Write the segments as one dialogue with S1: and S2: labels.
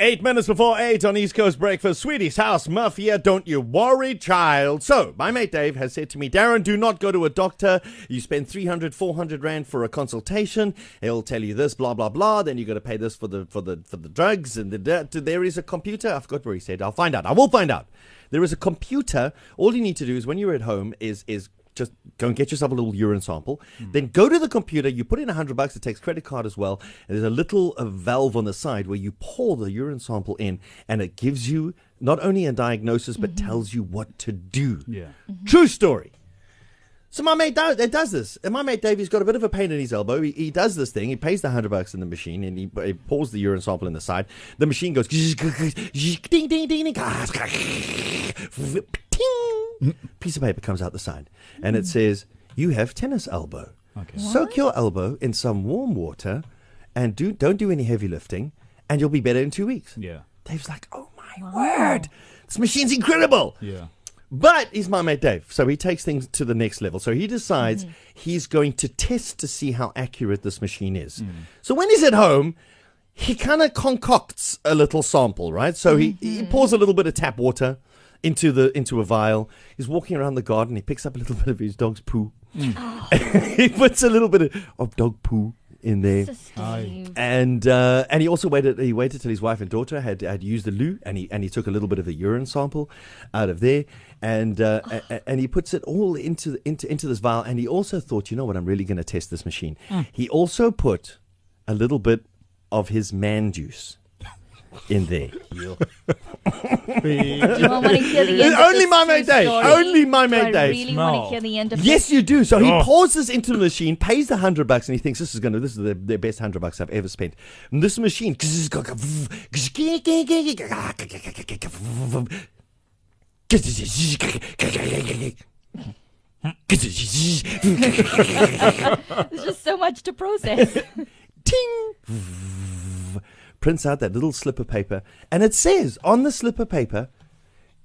S1: Eight minutes before eight on East Coast Breakfast. Swedish House Mafia, don't you worry, child. So, my mate Dave has said to me, Darren, do not go to a doctor. You spend 300, 400 Rand for a consultation. He'll tell you this, blah, blah, blah. Then you got to pay this for the, for the, for the drugs. And the, there is a computer. I forgot where he said. I'll find out. I will find out. There is a computer. All you need to do is when you're at home is, is just go and get yourself a little urine sample. Mm. Then go to the computer. You put in a hundred bucks. It takes credit card as well. And there's a little uh, valve on the side where you pour the urine sample in, and it gives you not only a diagnosis but mm-hmm. tells you what to do.
S2: Yeah,
S1: mm-hmm. true story. So my mate does, does this, and my mate Davey's got a bit of a pain in his elbow. He, he does this thing. He pays the hundred bucks in the machine, and he, he pours the urine sample in the side. The machine goes ding ding ding ding piece of paper comes out the side, and it hmm. says, "You have tennis elbow.
S2: Okay.
S1: Soak your elbow in some warm water, and do don't do any heavy lifting, and you'll be better in two weeks."
S2: Yeah.
S1: Dave's like, "Oh my word, this machine's incredible."
S2: Yeah.
S1: But he's my mate Dave, so he takes things to the next level. So he decides mm-hmm. he's going to test to see how accurate this machine is. Mm. So when he's at home, he kind of concocts a little sample, right? So he, he mm-hmm. pours a little bit of tap water into the into a vial. He's walking around the garden. He picks up a little bit of his dog's poo. he puts a little bit of, of dog poo in there. And uh, and he also waited. He waited till his wife and daughter had, had used the loo, and he and he took a little bit of the urine sample out of there, and uh, a, and he puts it all into into into this vial. And he also thought, you know what, I'm really going to test this machine.
S2: Mm.
S1: He also put a little bit of his man juice in there.
S3: You want to hear the end
S1: Only
S3: of
S1: my
S3: this
S1: mate Dave.
S3: story?
S1: Only my
S3: Do
S1: mate
S3: I
S1: Dave.
S3: really want to hear the end of
S1: Yes, you do. So he
S2: Oh.
S1: pours this into the machine, pays the hundred bucks, and he thinks this is gonna this is the, the best hundred bucks I've ever spent. And this machine
S3: There's just so much to process.
S1: ting prints out that little slip of paper and it says on the slip of paper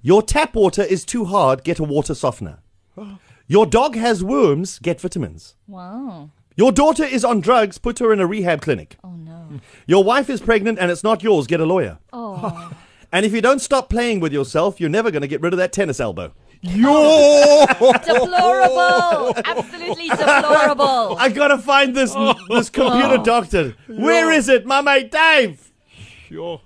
S1: your tap water is too hard get a water softener your dog has worms get vitamins
S3: wow.
S1: your daughter is on drugs put her in a rehab clinic
S3: Oh no.
S1: your wife is pregnant and it's not yours get a lawyer
S3: Oh.
S1: and if you don't stop playing with yourself you're never going to get rid of that tennis elbow
S2: Yo!
S3: deplorable. Absolutely deplorable.
S1: i gotta find this oh. this computer oh. doctor where is it my mate dave
S2: よ。